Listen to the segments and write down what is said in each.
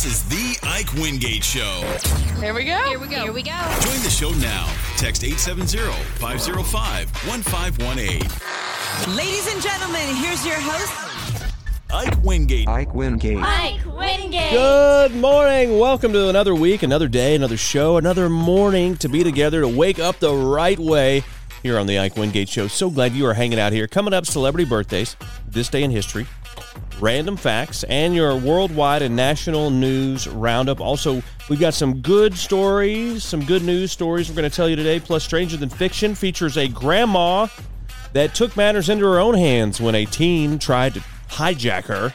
This is the Ike Wingate Show. Here we go. Here we go. Here we go. Join the show now. Text 870-505-1518. Ladies and gentlemen, here's your host. Ike Wingate. Ike Wingate. Ike Wingate. Good morning. Welcome to another week, another day, another show, another morning to be together to wake up the right way here on the Ike Wingate Show. So glad you are hanging out here. Coming up, celebrity birthdays, this day in history, random facts, and your worldwide and national news roundup. Also, we've got some good stories, some good news stories we're going to tell you today. Plus, Stranger Than Fiction features a grandma that took matters into her own hands when a teen tried to hijack her.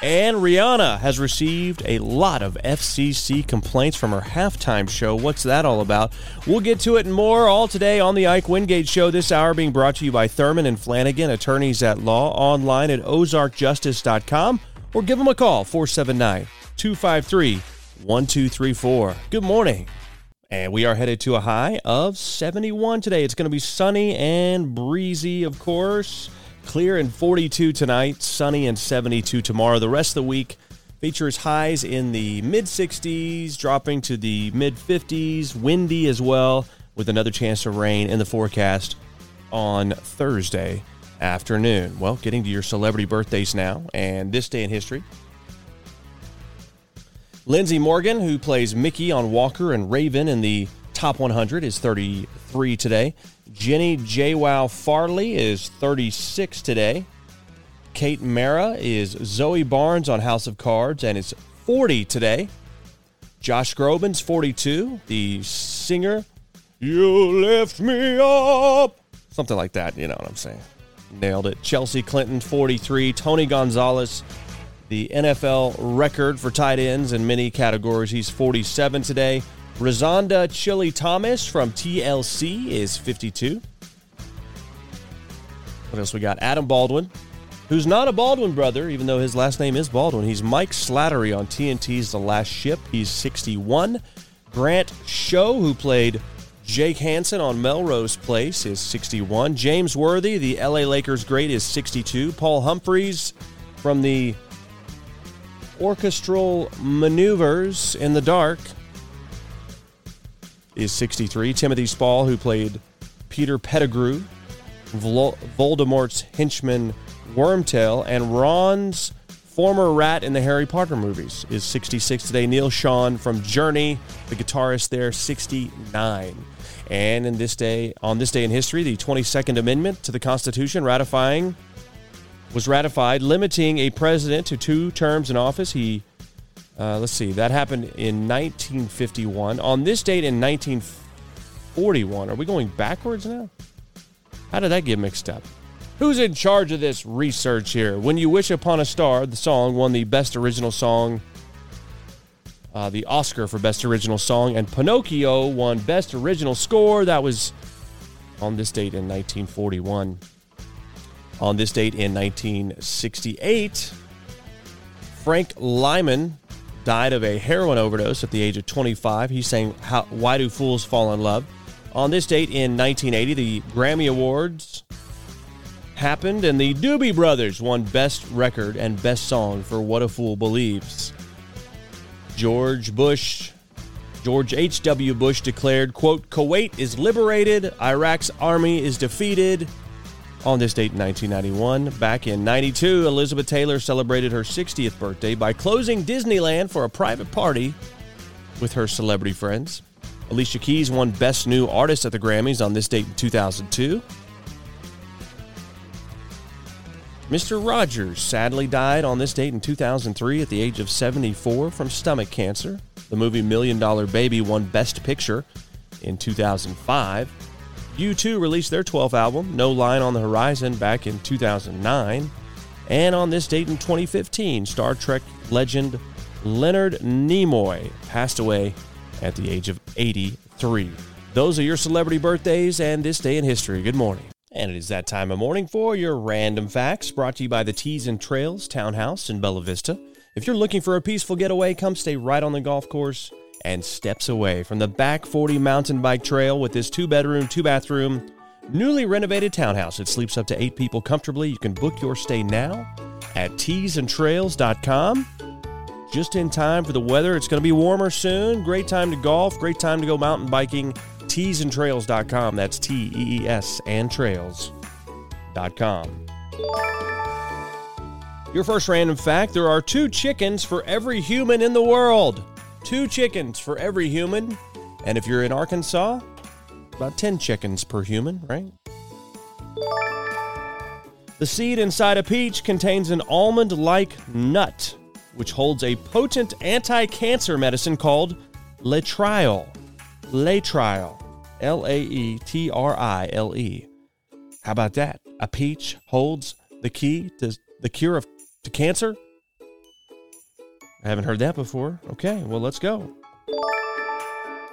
And Rihanna has received a lot of FCC complaints from her halftime show. What's that all about? We'll get to it and more all today on the Ike Wingate Show. This hour being brought to you by Thurman and Flanagan, attorneys at law, online at ozarkjustice.com or give them a call, 479 253 1234. Good morning. And we are headed to a high of 71 today. It's going to be sunny and breezy, of course. Clear and 42 tonight, sunny and 72 tomorrow. The rest of the week features highs in the mid 60s, dropping to the mid 50s, windy as well, with another chance of rain in the forecast on Thursday afternoon. Well, getting to your celebrity birthdays now, and this day in history. Lindsay Morgan, who plays Mickey on Walker and Raven in the top 100, is 33 today. Jenny JWoww Farley is 36 today. Kate Mara is Zoe Barnes on House of Cards and is 40 today. Josh Groban's 42. The singer, You Lift Me Up. Something like that, you know what I'm saying. Nailed it. Chelsea Clinton, 43. Tony Gonzalez, the NFL record for tight ends in many categories. He's 47 today. Rozonda Chilli Thomas from TLC is 52. What else we got? Adam Baldwin, who's not a Baldwin brother, even though his last name is Baldwin. He's Mike Slattery on TNT's The Last Ship. He's 61. Grant Show, who played Jake Hanson on Melrose Place, is 61. James Worthy, the LA Lakers great, is 62. Paul Humphreys from the Orchestral Maneuvers in the Dark is 63. Timothy Spall, who played Peter Pettigrew, Voldemort's henchman Wormtail, and Ron's former rat in the Harry Potter movies, is 66 today. Neal Schon from Journey, the guitarist there, 69. And in this day, on this day in history, the 22nd Amendment to the Constitution ratifying was ratified, limiting a president to two terms in office. He uh, let's see. That happened in 1951. On this date in 1941, are we going backwards now? How did that get mixed up? Who's in charge of this research here? When You Wish Upon a Star, the song won the Best Original Song, uh, the Oscar for Best Original Song, and Pinocchio won Best Original Score. That was on this date in 1941. On this date in 1968, Frank Lymon died of a heroin overdose at the age of 25. He sang How, Why Do Fools Fall in Love? On this date in 1980, the Grammy Awards happened, and the Doobie Brothers won Best Record and Best Song for What a Fool Believes. George Bush, George H.W. Bush declared, quote, Kuwait is liberated, Iraq's army is defeated. On this date in 1991, back in 92, Elizabeth Taylor celebrated her 60th birthday by closing Disneyland for a private party with her celebrity friends. Alicia Keys won Best New Artist at the Grammys on this date in 2002. Mr. Rogers sadly died on this date in 2003 at the age of 74 from stomach cancer. The movie Million Dollar Baby won Best Picture in 2005. U2 released their 12th album, No Line on the Horizon, back in 2009. And on this date in 2015, Star Trek legend Leonard Nimoy passed away at the age of 83. Those are your celebrity birthdays and this day in history. Good morning. And it is that time of morning for your random facts brought to you by the Tees and Trails Townhouse in Bella Vista. If you're looking for a peaceful getaway, come stay right on the golf course and steps away from the back 40 mountain bike trail with this two bedroom, two bathroom, newly renovated townhouse. It sleeps up to eight people comfortably. You can book your stay now at teesandtrails.com. Just in time for the weather. It's going to be warmer soon. Great time to golf. Great time to go mountain biking. Teesandtrails.com. That's T E E S and trails.com. Your first random fact there are two chickens for every human in the world. Two chickens for every human. And if you're in Arkansas, about 10 chickens per human, right? The seed inside a peach contains an almond like nut, which holds a potent anti cancer medicine called Laetrile. Laetrile. L A E T R I L E. How about that? A peach holds the key to the cure of to cancer? I haven't heard that before. Okay, well, let's go.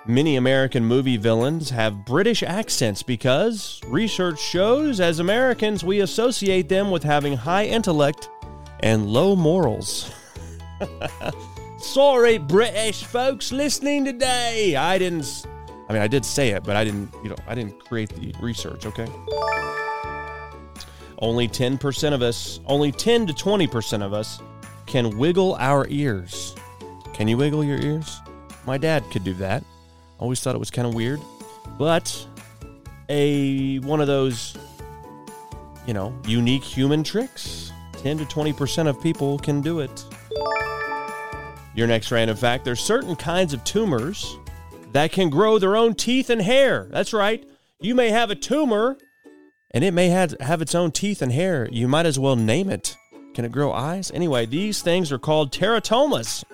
Many American movie villains have British accents because research shows as Americans we associate them with having high intellect and low morals. Sorry, British folks listening today. I didn't. I mean, I did say it, but I didn't. You know, I didn't create the research. Okay. Only 10% of us, only 10 to 20% of us can wiggle our ears. Can you wiggle your ears? My dad could do that. Always thought it was kind of weird. But a one of those you know, unique human tricks. 10 to 20% of people can do it. Your next random fact there's certain kinds of tumors that can grow their own teeth and hair. That's right. You may have a tumor and it may have, have its own teeth and hair. You might as well name it. Can it grow eyes? Anyway, these things are called teratomas,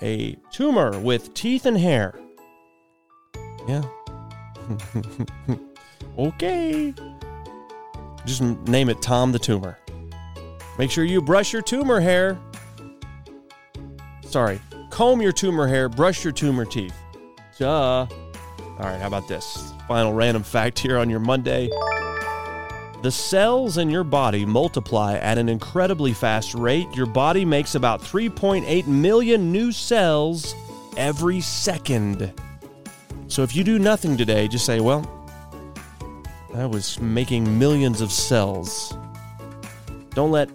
a tumor with teeth and hair. Yeah. okay. Just name it Tom the Tumor. Make sure you brush your tumor hair. Sorry, comb your tumor hair, brush your tumor teeth. Duh. All right, how about this? Final random fact here on your Monday. The cells in your body multiply at an incredibly fast rate. Your body makes about 3.8 million new cells every second. So if you do nothing today, just say, well, I was making millions of cells. Don't let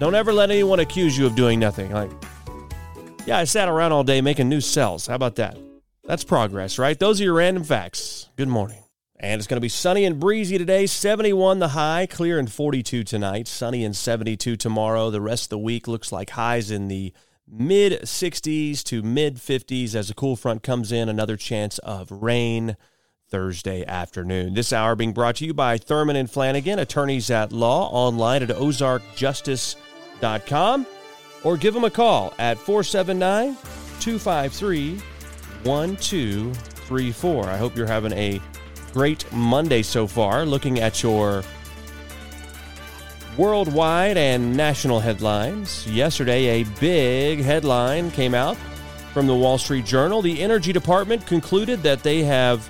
don't ever let anyone accuse you of doing nothing. Like, yeah, I sat around all day making new cells. How about that? That's progress, right? Those are your random facts. Good morning. And it's going to be sunny and breezy today. 71 the high, clear and 42 tonight. Sunny and 72 tomorrow. The rest of the week looks like highs in the mid 60s to mid 50s as a cool front comes in. Another chance of rain Thursday afternoon. This hour being brought to you by Thurman and Flanagan, attorneys at law, online at ozarkjustice.com, or give them a call at 479 253 1234. I hope you're having a great Monday so far. Looking at your worldwide and national headlines. Yesterday, a big headline came out from the Wall Street Journal. The Energy Department concluded that they have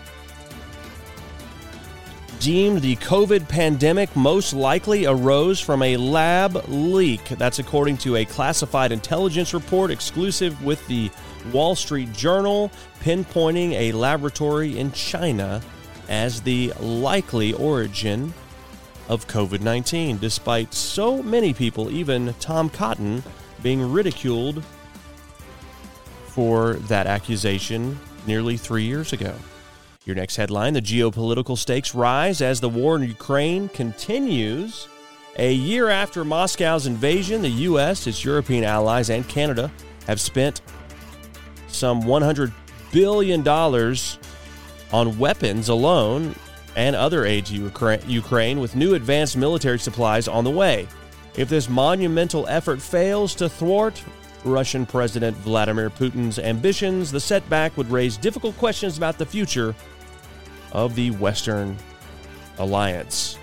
deemed the COVID pandemic most likely arose from a lab leak. That's according to a classified intelligence report exclusive with the Wall Street Journal, pinpointing a laboratory in China as the likely origin of COVID 19, despite so many people, even Tom Cotton, being ridiculed for that accusation nearly three years ago. Your next headline the geopolitical stakes rise as the war in Ukraine continues. A year after Moscow's invasion, the U.S., its European allies, and Canada have spent some $100 billion on weapons alone and other aid to Ukraine, with new advanced military supplies on the way. If this monumental effort fails to thwart Russian President Vladimir Putin's ambitions, the setback would raise difficult questions about the future of the Western alliance.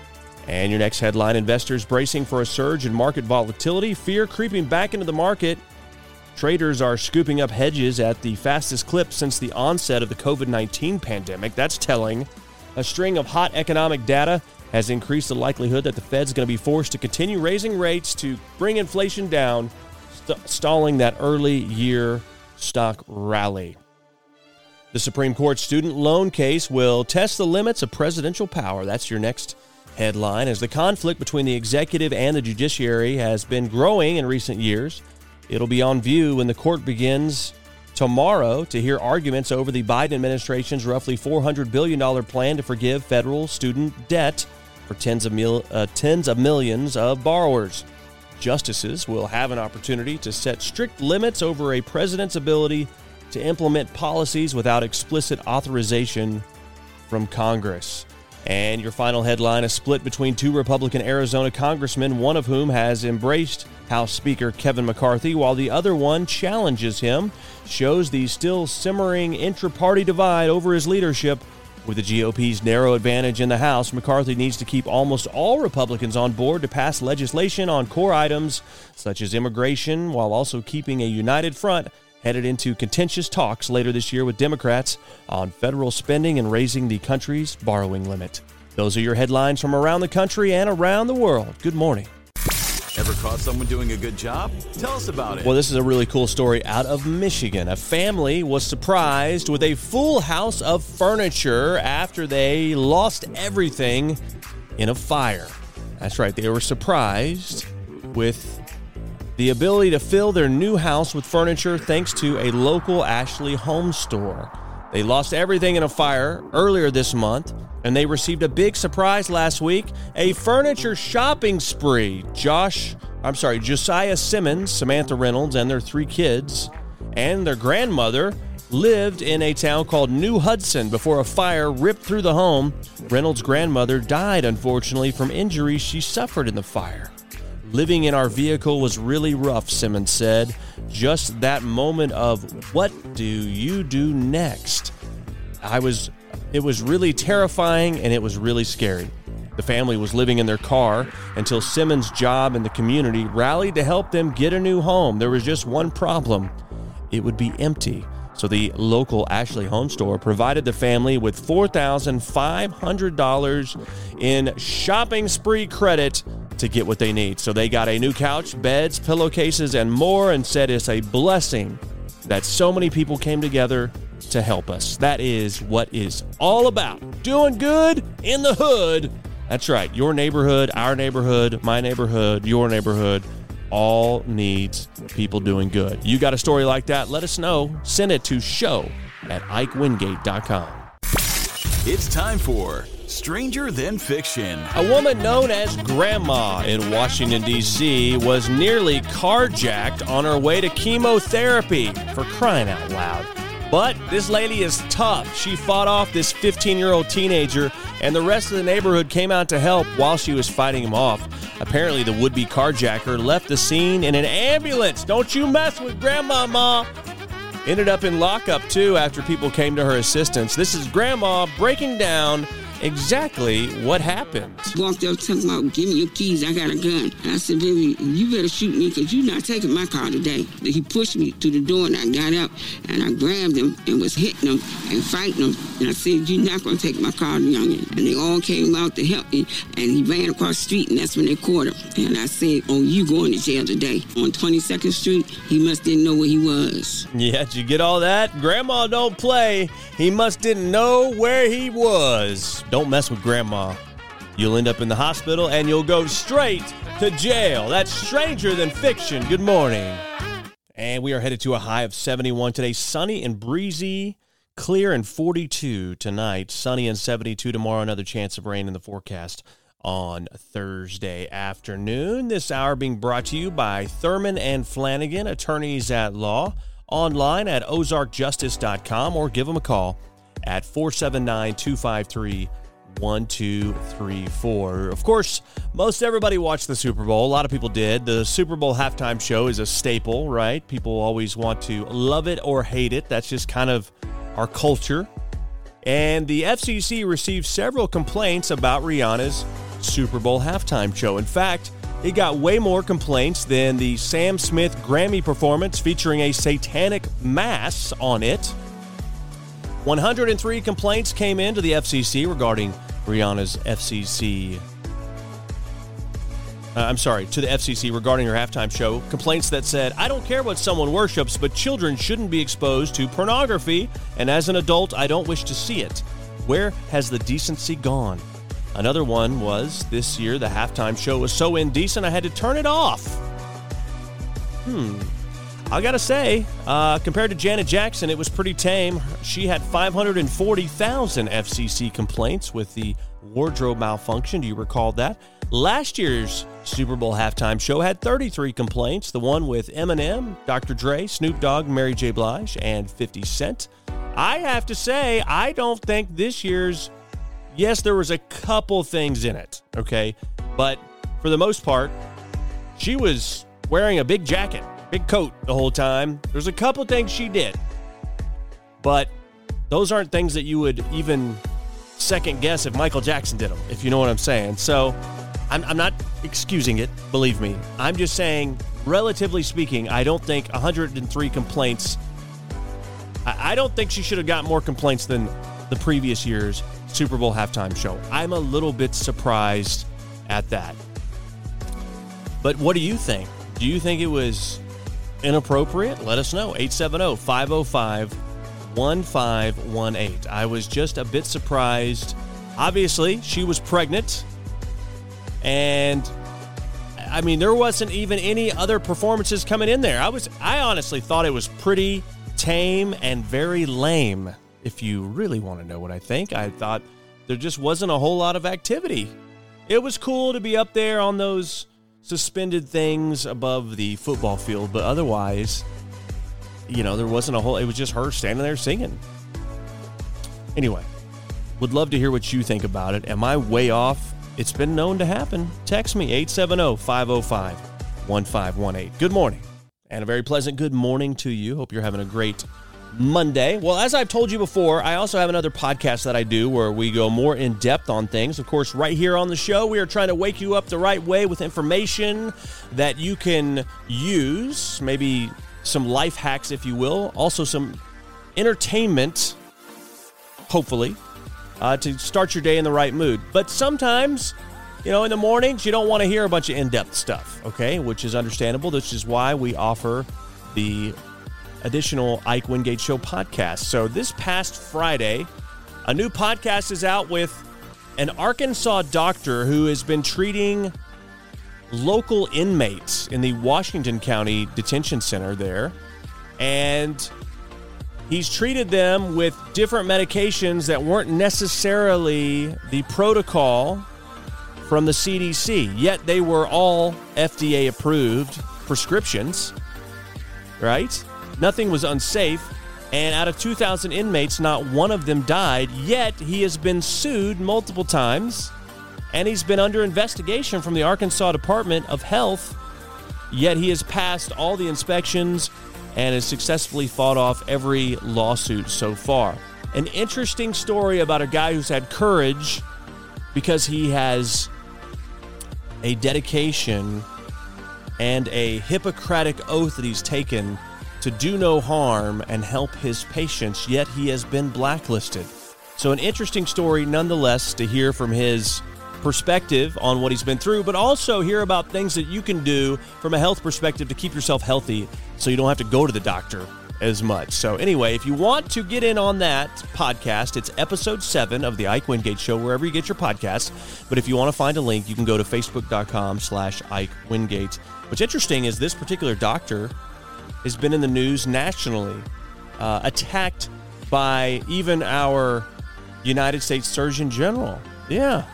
And your next headline investors bracing for a surge in market volatility, fear creeping back into the market. Traders are scooping up hedges at the fastest clip since the onset of the COVID 19 pandemic. That's telling. A string of hot economic data has increased the likelihood that the Fed's going to be forced to continue raising rates to bring inflation down, st- stalling that early year stock rally. The Supreme Court student loan case will test the limits of presidential power. That's your next headline. As the conflict between the executive and the judiciary has been growing in recent years, it'll be on view when the court begins tomorrow to hear arguments over the Biden administration's roughly $400 billion plan to forgive federal student debt for tens of, mil, uh, tens of millions of borrowers. Justices will have an opportunity to set strict limits over a president's ability to implement policies without explicit authorization from Congress. And your final headline a split between two Republican Arizona congressmen, one of whom has embraced House Speaker Kevin McCarthy, while the other one challenges him, shows the still simmering intra party divide over his leadership. With the GOP's narrow advantage in the House, McCarthy needs to keep almost all Republicans on board to pass legislation on core items such as immigration, while also keeping a united front headed into contentious talks later this year with Democrats on federal spending and raising the country's borrowing limit. Those are your headlines from around the country and around the world. Good morning. Ever caught someone doing a good job? Tell us about it. Well, this is a really cool story out of Michigan. A family was surprised with a full house of furniture after they lost everything in a fire. That's right, they were surprised with the ability to fill their new house with furniture thanks to a local Ashley home store. They lost everything in a fire earlier this month, and they received a big surprise last week a furniture shopping spree. Josh, I'm sorry, Josiah Simmons, Samantha Reynolds, and their three kids, and their grandmother lived in a town called New Hudson before a fire ripped through the home. Reynolds' grandmother died, unfortunately, from injuries she suffered in the fire. Living in our vehicle was really rough, Simmons said. Just that moment of what do you do next? I was it was really terrifying and it was really scary. The family was living in their car until Simmons' job in the community rallied to help them get a new home. There was just one problem. It would be empty. So the local Ashley Home Store provided the family with $4,500 in shopping spree credit to get what they need. So they got a new couch, beds, pillowcases, and more, and said it's a blessing that so many people came together to help us. That is what is all about. Doing good in the hood. That's right. Your neighborhood, our neighborhood, my neighborhood, your neighborhood all needs people doing good. You got a story like that? Let us know. Send it to show at IkeWingate.com. It's time for Stranger Than Fiction. A woman known as Grandma in Washington, D.C., was nearly carjacked on her way to chemotherapy for crying out loud. But this lady is tough. She fought off this 15 year old teenager, and the rest of the neighborhood came out to help while she was fighting him off. Apparently, the would be carjacker left the scene in an ambulance. Don't you mess with Grandmama! Ended up in lockup too after people came to her assistance. This is Grandma breaking down exactly what happened. Walked up talking about, give me your keys, I got a gun. I said, baby, you better shoot me because you're not taking my car today. He pushed me to the door and I got up and I grabbed him and was hitting him and fighting him. And I said, you're not going to take my car, youngin. And they all came out to help me and he ran across the street and that's when they caught him. And I said, oh, you going to jail today. On 22nd Street, he must didn't know where he was. Yeah, did you get all that? Grandma don't play. He must didn't know where he was. Don't mess with grandma. You'll end up in the hospital and you'll go straight to jail. That's stranger than fiction. Good morning. And we are headed to a high of 71 today. Sunny and breezy, clear and 42 tonight. Sunny and 72 tomorrow. Another chance of rain in the forecast on Thursday afternoon. This hour being brought to you by Thurman and Flanagan, attorneys at law, online at ozarkjustice.com or give them a call at 479 253 one, two, three, four. Of course, most everybody watched the Super Bowl. A lot of people did. The Super Bowl halftime show is a staple, right? People always want to love it or hate it. That's just kind of our culture. And the FCC received several complaints about Rihanna's Super Bowl halftime show. In fact, it got way more complaints than the Sam Smith Grammy performance featuring a satanic mass on it. 103 complaints came into the FCC regarding Rihanna's FCC. Uh, I'm sorry, to the FCC regarding her halftime show. Complaints that said, I don't care what someone worships, but children shouldn't be exposed to pornography, and as an adult, I don't wish to see it. Where has the decency gone? Another one was this year, the halftime show was so indecent, I had to turn it off. Hmm. I gotta say, uh, compared to Janet Jackson, it was pretty tame. She had 540,000 FCC complaints with the wardrobe malfunction. Do you recall that? Last year's Super Bowl halftime show had 33 complaints. The one with Eminem, Dr. Dre, Snoop Dogg, Mary J. Blige, and 50 Cent. I have to say, I don't think this year's. Yes, there was a couple things in it, okay, but for the most part, she was wearing a big jacket big coat the whole time. There's a couple things she did, but those aren't things that you would even second guess if Michael Jackson did them, if you know what I'm saying. So I'm, I'm not excusing it, believe me. I'm just saying, relatively speaking, I don't think 103 complaints. I, I don't think she should have got more complaints than the previous year's Super Bowl halftime show. I'm a little bit surprised at that. But what do you think? Do you think it was inappropriate? Let us know. 870 505 1518. I was just a bit surprised. Obviously, she was pregnant. And I mean, there wasn't even any other performances coming in there. I was I honestly thought it was pretty tame and very lame. If you really want to know what I think, I thought there just wasn't a whole lot of activity. It was cool to be up there on those suspended things above the football field, but otherwise, you know, there wasn't a whole. It was just her standing there singing. Anyway, would love to hear what you think about it. Am I way off? It's been known to happen. Text me 870 505 1518. Good morning, and a very pleasant good morning to you. Hope you're having a great Monday. Well, as I've told you before, I also have another podcast that I do where we go more in depth on things. Of course, right here on the show, we are trying to wake you up the right way with information that you can use, maybe some life hacks, if you will, also some entertainment, hopefully, uh, to start your day in the right mood. But sometimes, you know, in the mornings, you don't want to hear a bunch of in depth stuff, okay, which is understandable. This is why we offer the additional Ike Wingate Show podcast. So this past Friday, a new podcast is out with an Arkansas doctor who has been treating local inmates in the Washington County Detention Center there. And he's treated them with different medications that weren't necessarily the protocol from the CDC, yet they were all FDA approved prescriptions, right? Nothing was unsafe, and out of 2,000 inmates, not one of them died, yet he has been sued multiple times, and he's been under investigation from the Arkansas Department of Health, yet he has passed all the inspections and has successfully fought off every lawsuit so far. An interesting story about a guy who's had courage because he has a dedication and a Hippocratic oath that he's taken to do no harm and help his patients, yet he has been blacklisted. So, an interesting story nonetheless to hear from his perspective on what he's been through, but also hear about things that you can do from a health perspective to keep yourself healthy so you don't have to go to the doctor as much. So, anyway, if you want to get in on that podcast, it's episode seven of the Ike Wingate Show, wherever you get your podcasts. But if you want to find a link, you can go to facebook.com slash Ike Wingate. What's interesting is this particular doctor has been in the news nationally, uh, attacked by even our United States Surgeon General. Yeah,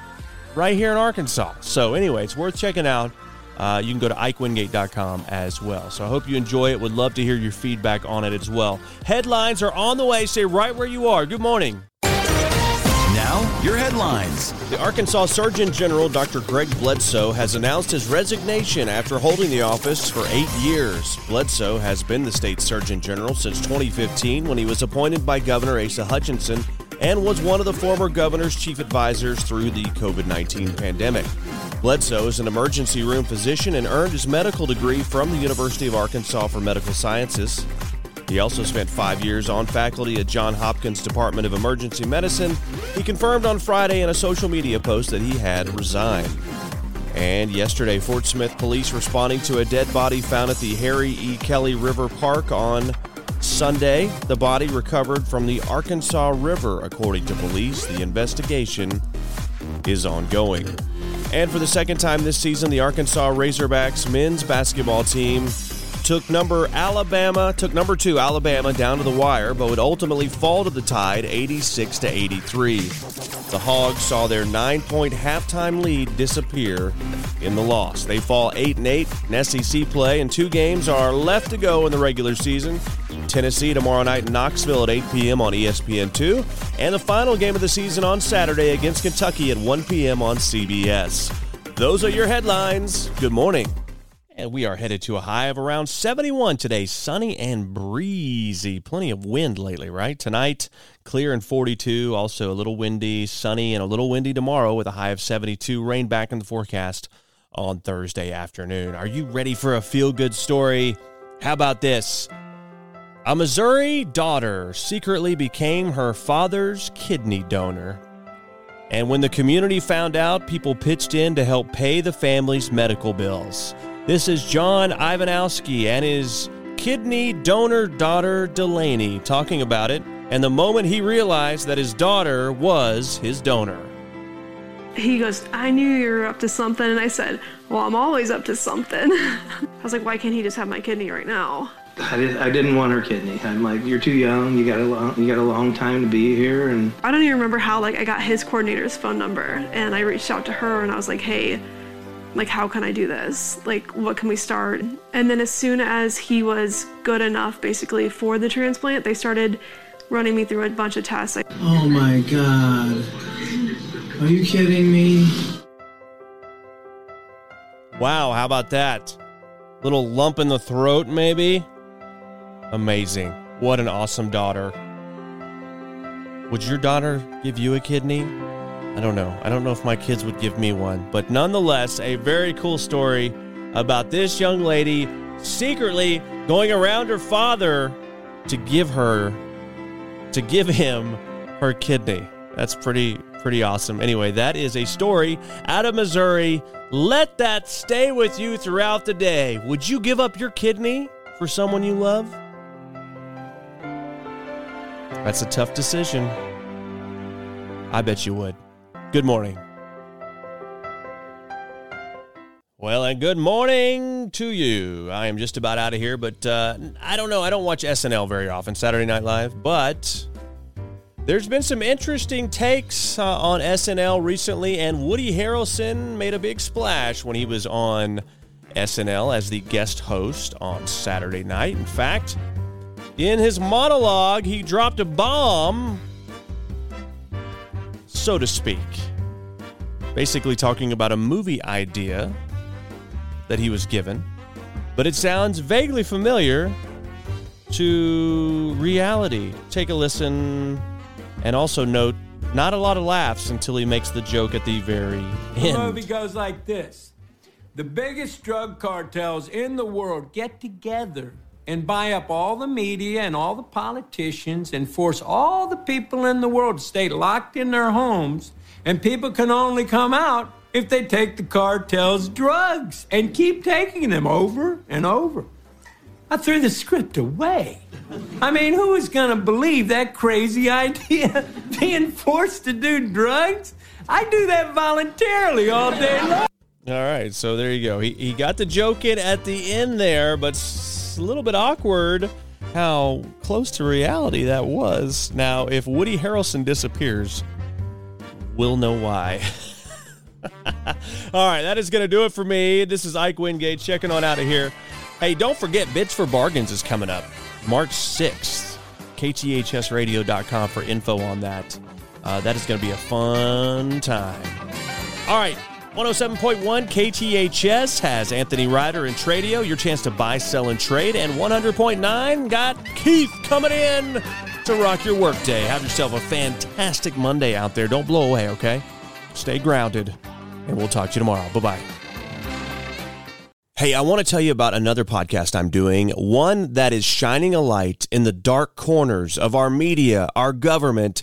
right here in Arkansas. So, anyway, it's worth checking out. Uh, you can go to ikewingate.com as well. So I hope you enjoy it. Would love to hear your feedback on it as well. Headlines are on the way. Stay right where you are. Good morning. Your headlines. The Arkansas Surgeon General, Dr. Greg Bledsoe, has announced his resignation after holding the office for eight years. Bledsoe has been the state Surgeon General since 2015 when he was appointed by Governor Asa Hutchinson and was one of the former governor's chief advisors through the COVID 19 pandemic. Bledsoe is an emergency room physician and earned his medical degree from the University of Arkansas for Medical Sciences. He also spent five years on faculty at Johns Hopkins Department of Emergency Medicine. He confirmed on Friday in a social media post that he had resigned. And yesterday, Fort Smith police responding to a dead body found at the Harry E. Kelley River Park on Sunday. The body recovered from the Arkansas River, according to police. The investigation is ongoing. And for the second time this season, the Arkansas Razorbacks men's basketball team took number Alabama, took number two Alabama down to the wire, but would ultimately fall to the Tide 86 to 83. The Hogs saw their nine-point halftime lead disappear in the loss. They fall eight and eight in SEC play, and two games are left to go in the regular season. Tennessee tomorrow night in Knoxville at 8 p.m. on E ESPN2, and the final game of the season on Saturday against Kentucky at 1 p.m. on CBS. Those are your headlines. Good morning. And we are headed to a high of around 71 today. Sunny and breezy. Plenty of wind lately, right? Tonight, clear and 42. Also a little windy, sunny, and a little windy tomorrow with a high of 72. Rain back in the forecast on Thursday afternoon. Are you ready for a feel good story? How about this? A Missouri daughter secretly became her father's kidney donor. And when the community found out, people pitched in to help pay the family's medical bills. This is John Ivanowski and his kidney donor daughter Delaney talking about it and the moment he realized that his daughter was his donor. He goes, I knew you were up to something. And I said, Well, I'm always up to something. I was like, Why can't he just have my kidney right now? I, did, I didn't want her kidney. I'm like, you're too young. You got a long, you got a long time to be here, and I don't even remember how like I got his coordinator's phone number and I reached out to her and I was like, Hey, like how can I do this? Like what can we start? And then as soon as he was good enough basically for the transplant, they started running me through a bunch of tests. Like, oh my god, are you kidding me? Wow, how about that? Little lump in the throat, maybe? Amazing. What an awesome daughter. Would your daughter give you a kidney? I don't know. I don't know if my kids would give me one, but nonetheless, a very cool story about this young lady secretly going around her father to give her to give him her kidney. That's pretty pretty awesome. Anyway, that is a story out of Missouri. Let that stay with you throughout the day. Would you give up your kidney for someone you love? That's a tough decision. I bet you would. Good morning. Well, and good morning to you. I am just about out of here, but uh, I don't know. I don't watch SNL very often, Saturday Night Live, but there's been some interesting takes uh, on SNL recently, and Woody Harrelson made a big splash when he was on SNL as the guest host on Saturday night. In fact, in his monologue, he dropped a bomb, so to speak. Basically, talking about a movie idea that he was given, but it sounds vaguely familiar to reality. Take a listen and also note not a lot of laughs until he makes the joke at the very end. The movie goes like this The biggest drug cartels in the world get together and buy up all the media and all the politicians and force all the people in the world to stay locked in their homes. And people can only come out if they take the cartel's drugs and keep taking them over and over. I threw the script away. I mean, who is going to believe that crazy idea? Being forced to do drugs? I do that voluntarily all day long. All right, so there you go. He, he got the joke in at the end there, but s- a little bit awkward how close to reality that was. Now, if Woody Harrelson disappears, we'll know why. All right, that is going to do it for me. This is Ike Wingate checking on out of here. Hey, don't forget, Bids for Bargains is coming up March 6th. KTHSradio.com for info on that. Uh, that is going to be a fun time. All right. 107.1 KTHS has Anthony Ryder and Tradio. Your chance to buy, sell, and trade. And 100.9 got Keith coming in to rock your workday. Have yourself a fantastic Monday out there. Don't blow away, okay? Stay grounded. And we'll talk to you tomorrow. Bye bye. Hey, I want to tell you about another podcast I'm doing, one that is shining a light in the dark corners of our media, our government,